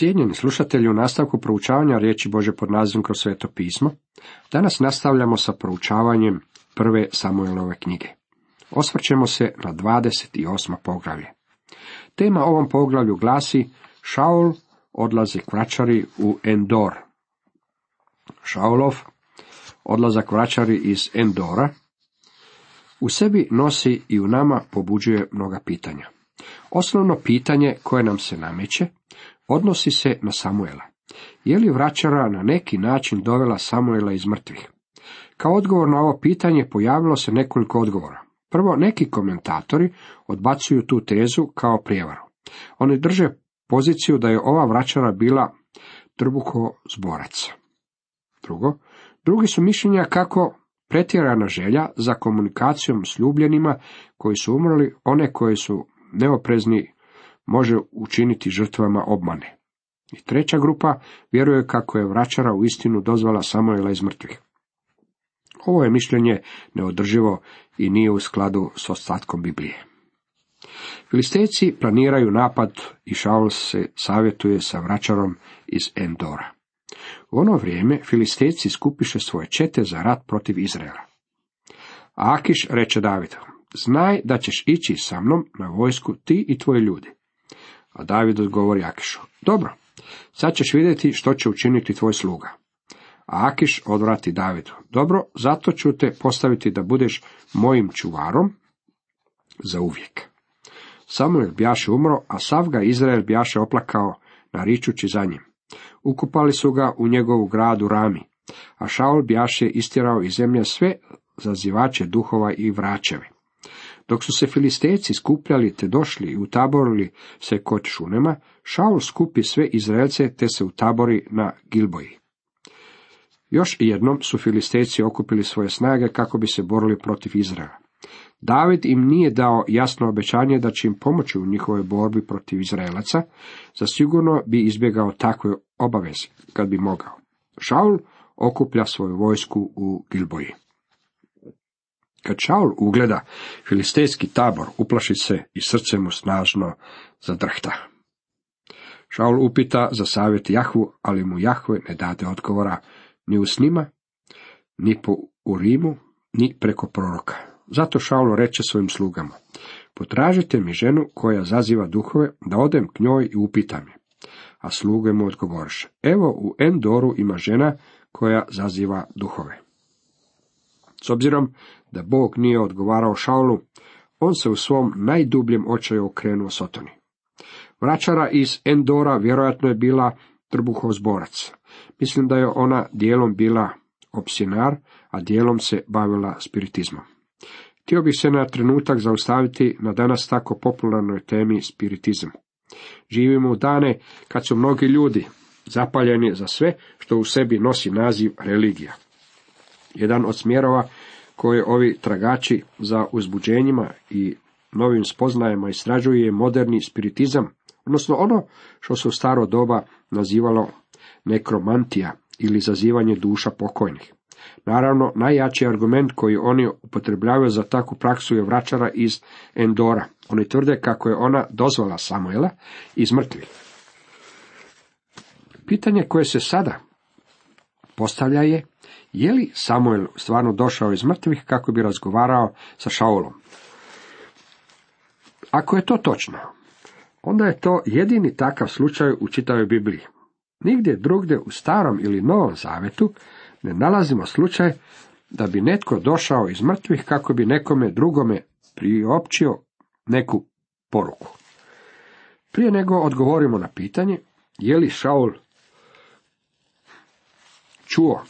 Cijenjeni slušatelji, u nastavku proučavanja riječi Bože pod nazivom kroz sveto pismo, danas nastavljamo sa proučavanjem prve Samuelove knjige. Osvrćemo se na 28. poglavlje. Tema ovom poglavlju glasi Šaul odlazi vračari u Endor. Šaulov odlazak vračari iz Endora u sebi nosi i u nama pobuđuje mnoga pitanja. Osnovno pitanje koje nam se nameće odnosi se na Samuela. Je li vraćara na neki način dovela Samuela iz mrtvih? Kao odgovor na ovo pitanje pojavilo se nekoliko odgovora. Prvo, neki komentatori odbacuju tu tezu kao prijevaru. Oni drže poziciju da je ova vraćara bila trbuho zborac. Drugo, drugi su mišljenja kako pretjerana želja za komunikacijom s ljubljenima koji su umrli, one koji su neoprezni može učiniti žrtvama obmane. I treća grupa vjeruje kako je vraćara u istinu dozvala Samuela iz mrtvih. Ovo je mišljenje neodrživo i nije u skladu s ostatkom Biblije. Filistejci planiraju napad i Šaul se savjetuje sa vraćarom iz Endora. U ono vrijeme Filistejci skupiše svoje čete za rat protiv Izraela. Akiš reče Davidu, znaj da ćeš ići sa mnom na vojsku ti i tvoji ljudi. A David odgovori Akišu, dobro, sad ćeš vidjeti što će učiniti tvoj sluga. A Akiš odvrati Davidu, dobro, zato ću te postaviti da budeš mojim čuvarom za uvijek. Samuel bjaše umro, a sav ga Izrael bjaše oplakao, naričući za njim. Ukupali su ga u njegovu gradu Rami, a Šaul bjaše istjerao iz zemlje sve zazivače duhova i vraćeve. Dok su se filistejci skupljali te došli i utaborili se kod Šunema, Šaul skupi sve Izraelce te se utabori na Gilboji. Još jednom su filistejci okupili svoje snage kako bi se borili protiv Izraela. David im nije dao jasno obećanje da će im pomoći u njihovoj borbi protiv Izraelaca, zasigurno bi izbjegao takve obaveze, kad bi mogao. Šaul okuplja svoju vojsku u Gilboji. Kad Šaul ugleda filistejski tabor, uplaši se i srce mu snažno zadrhta. Šaul upita za savjet Jahvu, ali mu Jahve ne dade odgovora ni u snima, ni po Urimu, ni preko proroka. Zato Šaulo reče svojim slugama, potražite mi ženu koja zaziva duhove, da odem k njoj i upitam je. A sluge mu odgovoriše, evo u Endoru ima žena koja zaziva duhove. S obzirom da Bog nije odgovarao Šaulu, on se u svom najdubljem očaju okrenuo Sotoni. Vračara iz Endora vjerojatno je bila trbuhov zborac. Mislim da je ona dijelom bila opsinar, a dijelom se bavila spiritizmom. Htio bih se na trenutak zaustaviti na danas tako popularnoj temi spiritizam. Živimo u dane kad su mnogi ljudi zapaljeni za sve što u sebi nosi naziv religija. Jedan od smjerova koje ovi tragači za uzbuđenjima i novim spoznajama istražuju moderni spiritizam, odnosno ono što se u staro doba nazivalo nekromantija ili zazivanje duša pokojnih. Naravno, najjači argument koji oni upotrebljavaju za takvu praksu je vraćara iz Endora. Oni tvrde kako je ona dozvala Samuela iz mrtvih. Pitanje koje se sada postavlja je, je li Samuel stvarno došao iz mrtvih kako bi razgovarao sa Šaulom? Ako je to točno, onda je to jedini takav slučaj u čitavoj Bibliji. Nigdje drugdje u starom ili novom zavetu ne nalazimo slučaj da bi netko došao iz mrtvih kako bi nekome drugome priopćio neku poruku. Prije nego odgovorimo na pitanje, je li Šaul čuo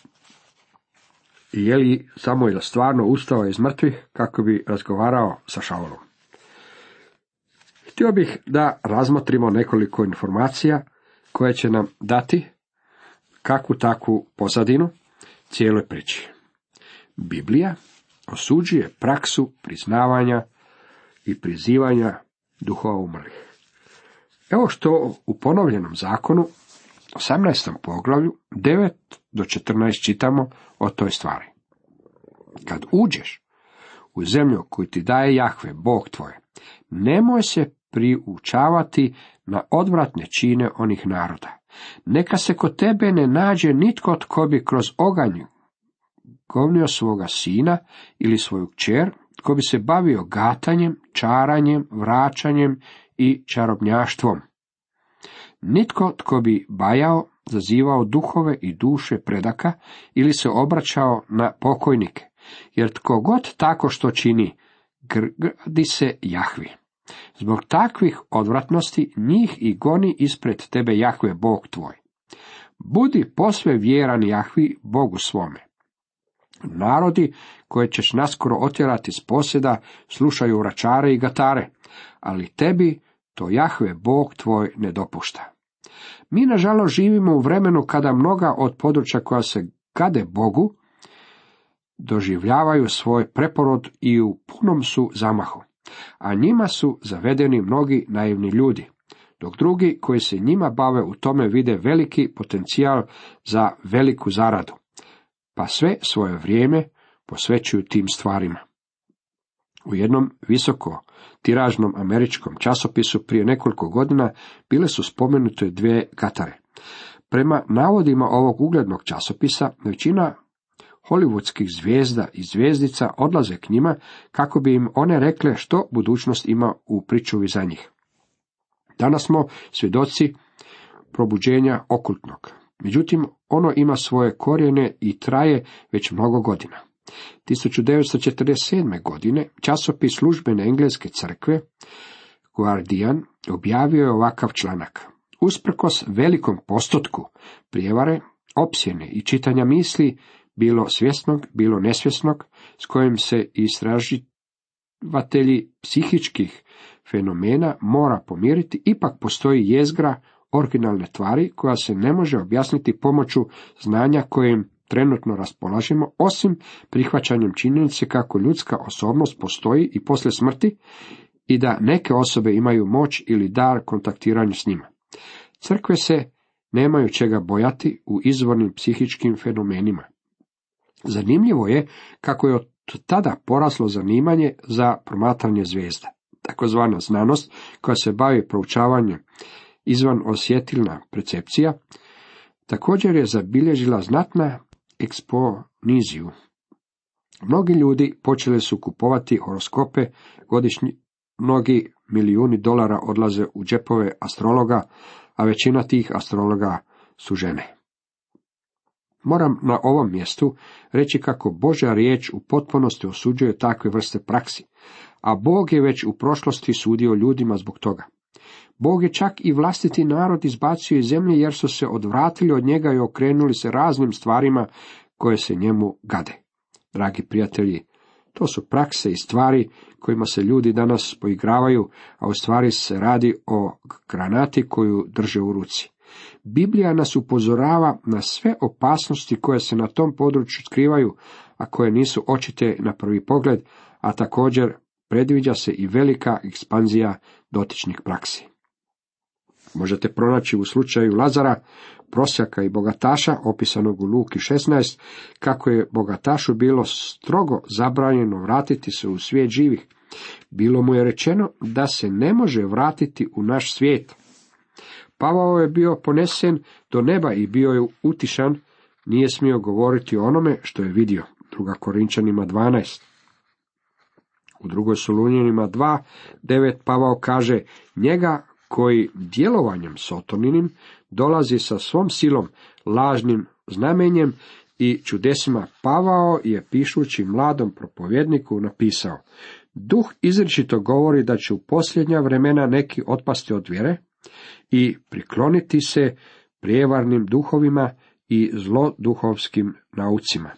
i je li Samuel stvarno ustao iz mrtvih kako bi razgovarao sa Šaulom. Htio bih da razmotrimo nekoliko informacija koje će nam dati kakvu takvu pozadinu cijeloj priči. Biblija osuđuje praksu priznavanja i prizivanja duhova umrlih. Evo što u ponovljenom zakonu, 18. poglavlju, 9 do 14 čitamo o toj stvari. Kad uđeš u zemlju koju ti daje Jahve, Bog tvoj, nemoj se priučavati na odvratne čine onih naroda. Neka se kod tebe ne nađe nitko tko bi kroz oganj govnio svoga sina ili svoju kćer, tko bi se bavio gatanjem, čaranjem, vraćanjem i čarobnjaštvom. Nitko tko bi bajao, zazivao duhove i duše predaka ili se obraćao na pokojnike, jer tko god tako što čini, gradi se Jahvi. Zbog takvih odvratnosti njih i goni ispred tebe Jahve Bog tvoj. Budi posve vjeran Jahvi Bogu svome. Narodi koje ćeš naskoro otjerati s posjeda slušaju vračare i gatare, ali tebi to Jahve Bog tvoj ne dopušta. Mi nažalost živimo u vremenu kada mnoga od područja koja se gade Bogu doživljavaju svoj preporod i u punom su zamahu, a njima su zavedeni mnogi naivni ljudi, dok drugi koji se njima bave u tome vide veliki potencijal za veliku zaradu, pa sve svoje vrijeme posvećuju tim stvarima. U jednom visoko tiražnom američkom časopisu prije nekoliko godina bile su spomenute dvije katare. Prema navodima ovog uglednog časopisa, većina hollywoodskih zvijezda i zvijezdica odlaze k njima kako bi im one rekle što budućnost ima u pričuvi za njih. Danas smo svjedoci probuđenja okultnog. Međutim, ono ima svoje korijene i traje već mnogo godina. 1947. godine časopis službene engleske crkve Guardian objavio je ovakav članak. Usprkos velikom postotku prijevare, opsjene i čitanja misli, bilo svjesnog, bilo nesvjesnog, s kojim se istraživatelji psihičkih fenomena mora pomiriti, ipak postoji jezgra originalne tvari koja se ne može objasniti pomoću znanja kojim trenutno raspolažemo, osim prihvaćanjem činjenice kako ljudska osobnost postoji i poslije smrti i da neke osobe imaju moć ili dar kontaktiranja s njima. Crkve se nemaju čega bojati u izvornim psihičkim fenomenima. Zanimljivo je kako je od tada poraslo zanimanje za promatranje zvijezda. Takozvana znanost koja se bavi proučavanjem izvan osjetilna percepcija, također je zabilježila znatna eksponiziju. Mnogi ljudi počeli su kupovati horoskope, godišnji mnogi milijuni dolara odlaze u džepove astrologa, a većina tih astrologa su žene. Moram na ovom mjestu reći kako Božja riječ u potpunosti osuđuje takve vrste praksi, a Bog je već u prošlosti sudio ljudima zbog toga. Bog je čak i vlastiti narod izbacio iz zemlje jer su se odvratili od njega i okrenuli se raznim stvarima koje se njemu gade. Dragi prijatelji, to su prakse i stvari kojima se ljudi danas poigravaju, a u stvari se radi o granati koju drže u ruci. Biblija nas upozorava na sve opasnosti koje se na tom području skrivaju, a koje nisu očite na prvi pogled, a također predviđa se i velika ekspanzija dotičnih praksi. Možete pronaći u slučaju Lazara, prosjaka i bogataša, opisanog u Luki 16, kako je bogatašu bilo strogo zabranjeno vratiti se u svijet živih. Bilo mu je rečeno da se ne može vratiti u naš svijet. Pavao je bio ponesen do neba i bio je utišan, nije smio govoriti o onome što je vidio. Druga Korinčanima 12. U drugoj Solunjanima 2, 9 Pavao kaže, njega koji djelovanjem sotoninim dolazi sa svom silom, lažnim znamenjem i čudesima Pavao je pišući mladom propovjedniku napisao, Duh izričito govori da će u posljednja vremena neki otpasti od vjere i prikloniti se prijevarnim duhovima i zloduhovskim naucima.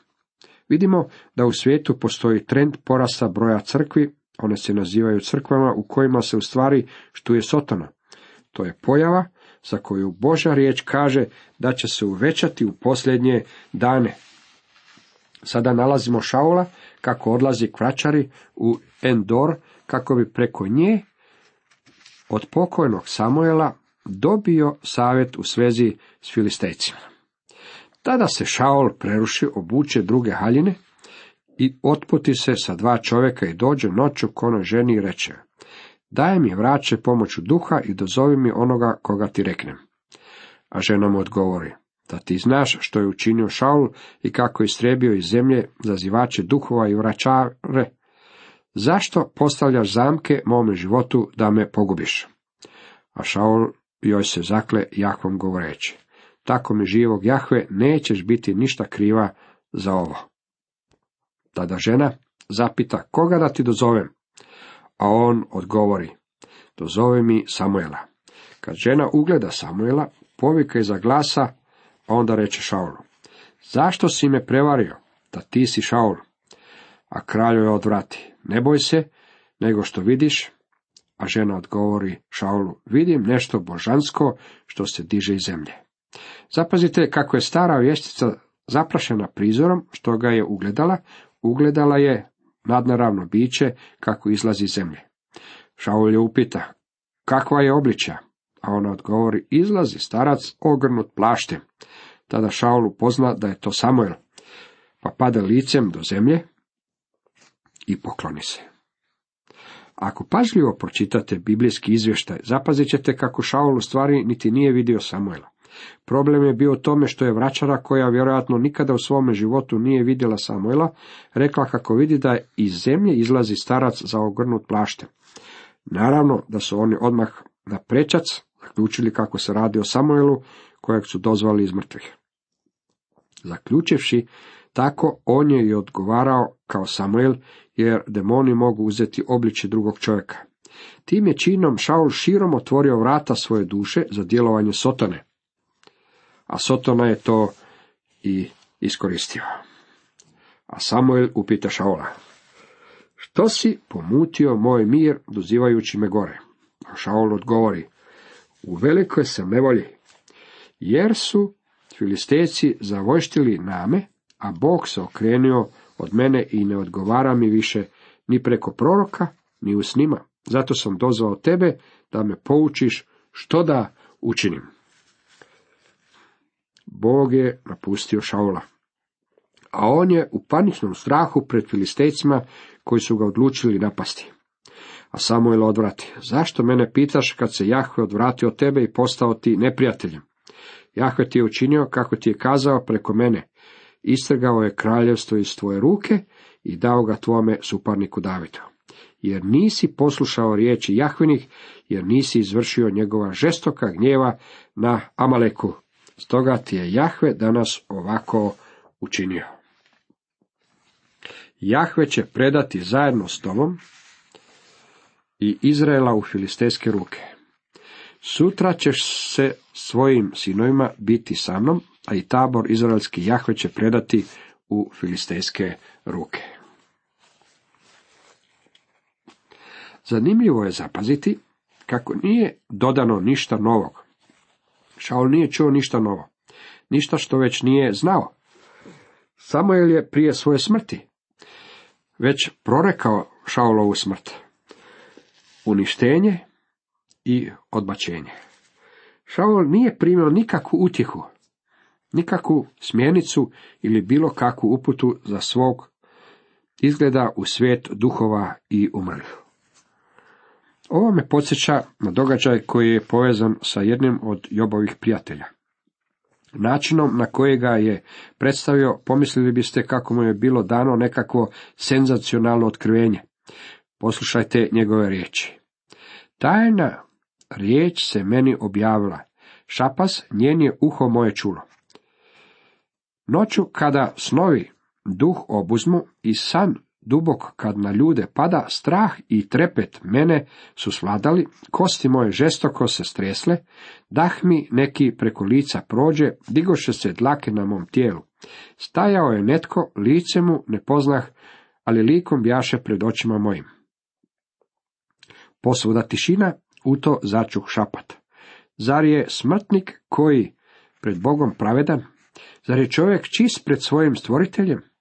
Vidimo da u svijetu postoji trend porasta broja crkvi, one se nazivaju crkvama u kojima se u stvari štuje sotona. To je pojava za koju Boža riječ kaže da će se uvećati u posljednje dane. Sada nalazimo Šaula kako odlazi kvačari u Endor kako bi preko nje od pokojnog Samuela dobio savjet u svezi s filistejcima. Tada se Šaul preruši, obuče druge haljine i otputi se sa dva čovjeka i dođe noću konoj ženi i reče, daj mi vraće pomoću duha i dozovi mi onoga koga ti reknem. A žena mu odgovori, da ti znaš što je učinio Šaul i kako je istrebio iz zemlje zazivače duhova i vraćare, zašto postavljaš zamke mome životu da me pogubiš? A Šaul joj se zakle Jahvom govoreći, tako mi živog Jahve nećeš biti ništa kriva za ovo. Tada žena zapita, koga da ti dozovem? A on odgovori, dozove mi Samuela. Kad žena ugleda Samuela, povika iza glasa, a onda reče Šaulu, zašto si me prevario, da ti si Šaul? A kralju je odvrati, ne boj se, nego što vidiš, a žena odgovori Šaulu, vidim nešto božansko što se diže iz zemlje. Zapazite kako je stara vještica zaprašena prizorom što ga je ugledala, ugledala je nadnaravno biće kako izlazi iz zemlje. Šaul je upita, kakva je obličja? A ona odgovori, izlazi starac ogrnut plaštem. Tada Šaul pozna da je to Samuel, pa pada licem do zemlje i pokloni se. Ako pažljivo pročitate biblijski izvještaj, zapazit ćete kako Šaul u stvari niti nije vidio Samuela. Problem je bio u tome što je vraćara, koja vjerojatno nikada u svome životu nije vidjela Samuela, rekla kako vidi da iz zemlje izlazi starac za ogrnut plaštem. Naravno da su oni odmah na prečac zaključili kako se radi o Samuelu, kojeg su dozvali iz mrtvih. Zaključivši tako, on je i odgovarao kao Samuel, jer demoni mogu uzeti obličje drugog čovjeka. Tim je činom Šaul širom otvorio vrata svoje duše za djelovanje Sotone. A Sotona je to i iskoristio. A Samuel upita Šaula, što si pomutio moj mir dozivajući me gore? A Šaul odgovori, u velikoj sam nevolji, jer su filisteci zavojštili name, a Bog se okrenio od mene i ne odgovara mi više ni preko proroka, ni u snima. Zato sam dozvao tebe da me poučiš što da učinim. Bog je napustio Šaula. A on je u paničnom strahu pred filistejcima koji su ga odlučili napasti. A Samuel odvrati, zašto mene pitaš kad se Jahve odvratio od tebe i postao ti neprijateljem? Jahve ti je učinio kako ti je kazao preko mene, istrgao je kraljevstvo iz tvoje ruke i dao ga tvome suparniku Davidu. Jer nisi poslušao riječi Jahvinih, jer nisi izvršio njegova žestoka gnjeva na Amaleku. Stoga ti je Jahve danas ovako učinio. Jahve će predati zajedno s tobom i Izraela u filistejske ruke. Sutra ćeš se svojim sinovima biti sa mnom, a i tabor izraelski Jahve će predati u filistejske ruke. Zanimljivo je zapaziti kako nije dodano ništa novog. Šaul nije čuo ništa novo, ništa što već nije znao. Samuel je prije svoje smrti već prorekao Šaulovu smrt. Uništenje i odbačenje. Šaul nije primio nikakvu utjehu, nikakvu smjenicu ili bilo kakvu uputu za svog izgleda u svijet duhova i umrlih. Ovo me podsjeća na događaj koji je povezan sa jednim od Jobovih prijatelja. Načinom na kojega je predstavio, pomislili biste kako mu je bilo dano nekakvo senzacionalno otkrivenje. Poslušajte njegove riječi. Tajna riječ se meni objavila, šapas njen je uho moje čulo. Noću kada snovi duh obuzmu i san dubok kad na ljude pada, strah i trepet mene su svladali, kosti moje žestoko se stresle, dah mi neki preko lica prođe, digoše se dlake na mom tijelu. Stajao je netko, lice mu ne poznah, ali likom bjaše pred očima mojim. Posvuda tišina, u to začuh šapat. Zar je smrtnik koji pred Bogom pravedan? Zar je čovjek čist pred svojim stvoriteljem?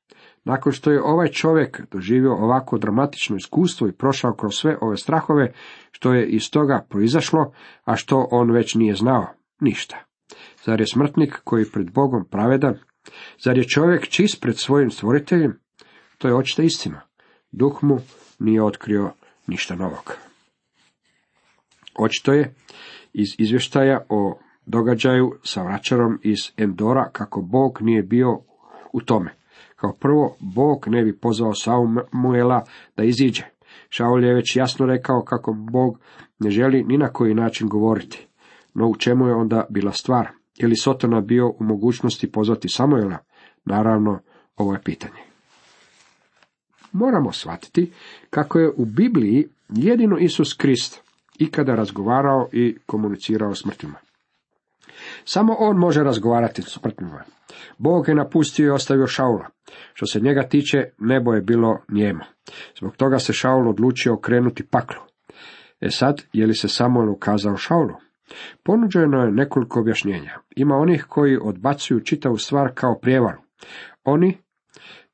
Nakon što je ovaj čovjek doživio ovako dramatično iskustvo i prošao kroz sve ove strahove, što je iz toga proizašlo, a što on već nije znao, ništa. Zar je smrtnik koji pred Bogom pravedan? Zar je čovjek čist pred svojim stvoriteljem? To je očita istina. Duh mu nije otkrio ništa novog. Očito je iz izvještaja o događaju sa vraćarom iz Endora kako Bog nije bio u tome. Kao prvo, Bog ne bi pozvao Samuela da iziđe. Šaul je već jasno rekao kako Bog ne želi ni na koji način govoriti. No u čemu je onda bila stvar? Je li Sotona bio u mogućnosti pozvati Samuela? Naravno, ovo je pitanje. Moramo shvatiti kako je u Bibliji jedino Isus Krist ikada razgovarao i komunicirao s mrtvima. Samo on može razgovarati s mrtvima. Bog je napustio i ostavio Šaula. Što se njega tiče, nebo je bilo njemo. Zbog toga se Šaul odlučio okrenuti paklu. E sad, je li se Samuel ukazao Šaulu? Ponuđeno je nekoliko objašnjenja. Ima onih koji odbacuju čitavu stvar kao prijevaru. Oni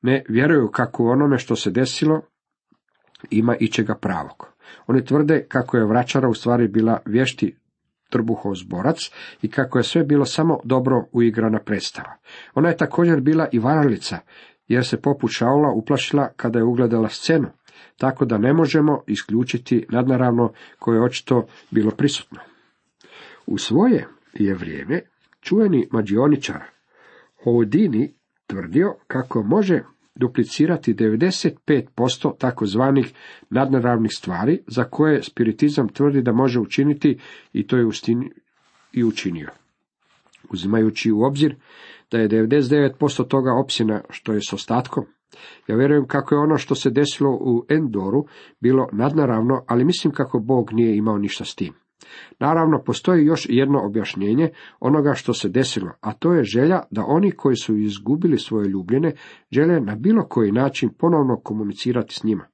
ne vjeruju kako u onome što se desilo ima ičega pravog. Oni tvrde kako je vraćara u stvari bila vješti trbuhov zborac i kako je sve bilo samo dobro uigrana predstava. Ona je također bila i varalica, jer se poput Šaula uplašila kada je ugledala scenu, tako da ne možemo isključiti nadnaravno koje je očito bilo prisutno. U svoje je vrijeme čuveni mađioničar Houdini tvrdio kako može duplicirati 95% takozvanih nadnaravnih stvari za koje spiritizam tvrdi da može učiniti i to je i učinio. Uzimajući u obzir da je 99% toga opsjena što je s ostatkom, ja vjerujem kako je ono što se desilo u Endoru bilo nadnaravno, ali mislim kako Bog nije imao ništa s tim. Naravno, postoji još jedno objašnjenje onoga što se desilo, a to je želja da oni koji su izgubili svoje ljubljene žele na bilo koji način ponovno komunicirati s njima.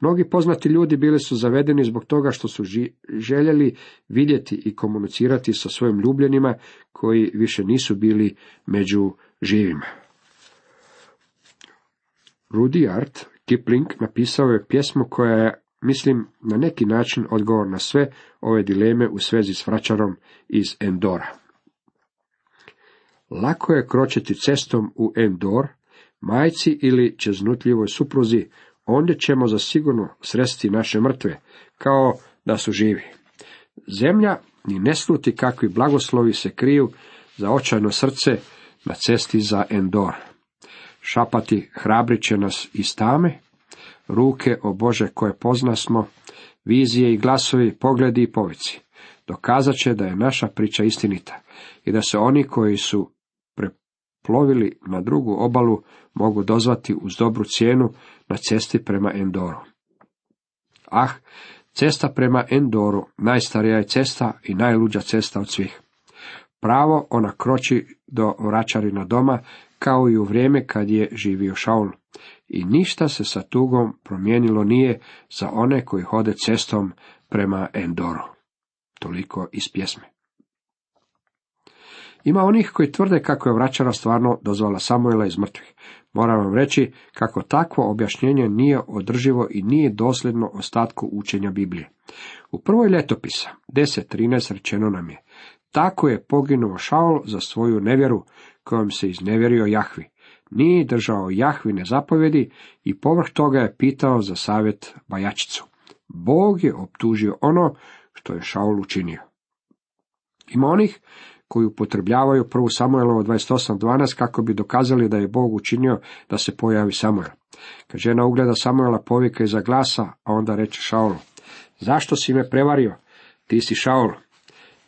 Mnogi poznati ljudi bili su zavedeni zbog toga što su željeli vidjeti i komunicirati sa svojim ljubljenima koji više nisu bili među živima. Rudyard Kipling napisao je pjesmu koja je mislim, na neki način odgovor na sve ove dileme u svezi s vraćarom iz Endora. Lako je kročiti cestom u Endor, majci ili čeznutljivoj supruzi, onda ćemo zasigurno sresti naše mrtve, kao da su živi. Zemlja ni ne sluti kakvi blagoslovi se kriju za očajno srce na cesti za Endor. Šapati hrabrit će nas iz tame, ruke, o Bože, koje poznasmo, vizije i glasovi, pogledi i povici. Dokazat će da je naša priča istinita i da se oni koji su preplovili na drugu obalu mogu dozvati uz dobru cijenu na cesti prema Endoru. Ah, cesta prema Endoru najstarija je cesta i najluđa cesta od svih. Pravo ona kroči do vraćarina doma, kao i u vrijeme kad je živio Šaul i ništa se sa tugom promijenilo nije za one koji hode cestom prema Endoru. Toliko iz pjesme. Ima onih koji tvrde kako je vraćara stvarno dozvala Samuela iz mrtvih. Moram vam reći kako takvo objašnjenje nije održivo i nije dosljedno ostatku učenja Biblije. U prvoj letopisa 10.13 rečeno nam je tako je poginuo Šaul za svoju nevjeru kojom se iznevjerio Jahvi nije držao Jahvine zapovjedi i povrh toga je pitao za savjet Bajačicu. Bog je optužio ono što je Šaul učinio. Ima onih koji upotrebljavaju prvu Samuelovo 28.12 kako bi dokazali da je Bog učinio da se pojavi Samuel. Kad žena ugleda Samuela povika iza glasa, a onda reče Šaulu, zašto si me prevario? Ti si Šaul.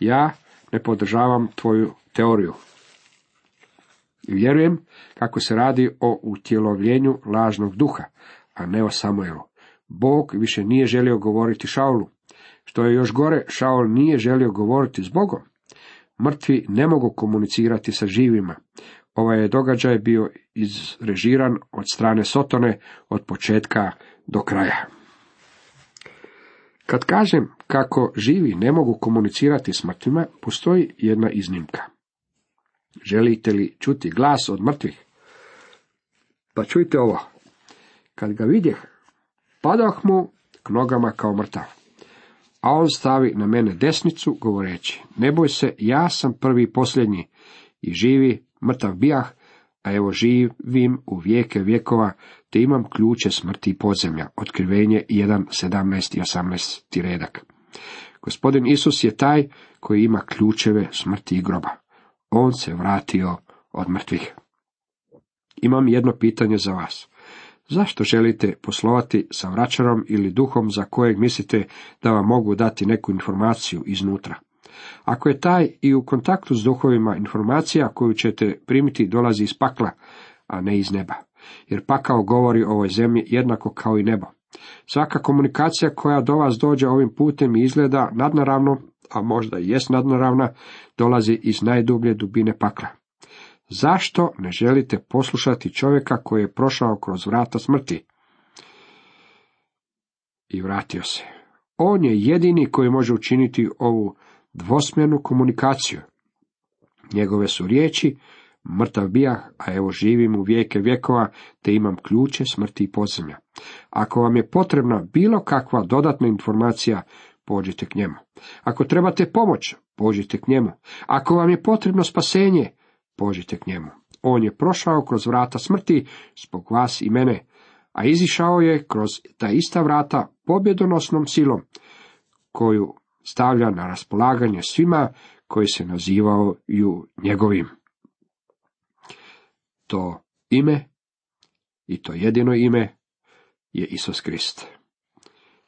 Ja ne podržavam tvoju teoriju. Vjerujem kako se radi o utjelovljenju lažnog duha, a ne o Samuelu. Bog više nije želio govoriti Šaulu. Što je još gore, Šaul nije želio govoriti s Bogom. Mrtvi ne mogu komunicirati sa živima. Ovaj je događaj bio izrežiran od strane Sotone od početka do kraja. Kad kažem kako živi ne mogu komunicirati s mrtvima, postoji jedna iznimka. Želite li čuti glas od mrtvih? Pa čujte ovo. Kad ga vidjeh, padah mu k nogama kao mrtav. A on stavi na mene desnicu, govoreći, ne boj se, ja sam prvi i posljednji, i živi, mrtav bijah, a evo živim u vijeke vjekova, te imam ključe smrti i podzemlja. Otkrivenje 1, 17 i 18 redak. Gospodin Isus je taj koji ima ključeve smrti i groba. On se vratio od mrtvih. Imam jedno pitanje za vas. Zašto želite poslovati sa vračarom ili duhom za kojeg mislite da vam mogu dati neku informaciju iznutra? Ako je taj i u kontaktu s duhovima informacija koju ćete primiti dolazi iz pakla, a ne iz neba. Jer pakao govori o ovoj zemlji jednako kao i nebo. Svaka komunikacija koja do vas dođe ovim putem i izgleda nadnaravno, a možda i jest nadnaravna, dolazi iz najdublje dubine pakla. Zašto ne želite poslušati čovjeka koji je prošao kroz vrata smrti? I vratio se. On je jedini koji može učiniti ovu dvosmjernu komunikaciju. Njegove su riječi, mrtav bijah, a evo živim u vijeke vjekova, te imam ključe smrti i podzemlja. Ako vam je potrebna bilo kakva dodatna informacija, pođite k njemu. Ako trebate pomoć, pođite k njemu. Ako vam je potrebno spasenje, pođite k njemu. On je prošao kroz vrata smrti zbog vas i mene, a izišao je kroz ta ista vrata pobjedonosnom silom, koju stavlja na raspolaganje svima koji se nazivaju njegovim. To ime i to jedino ime je Isus Krist.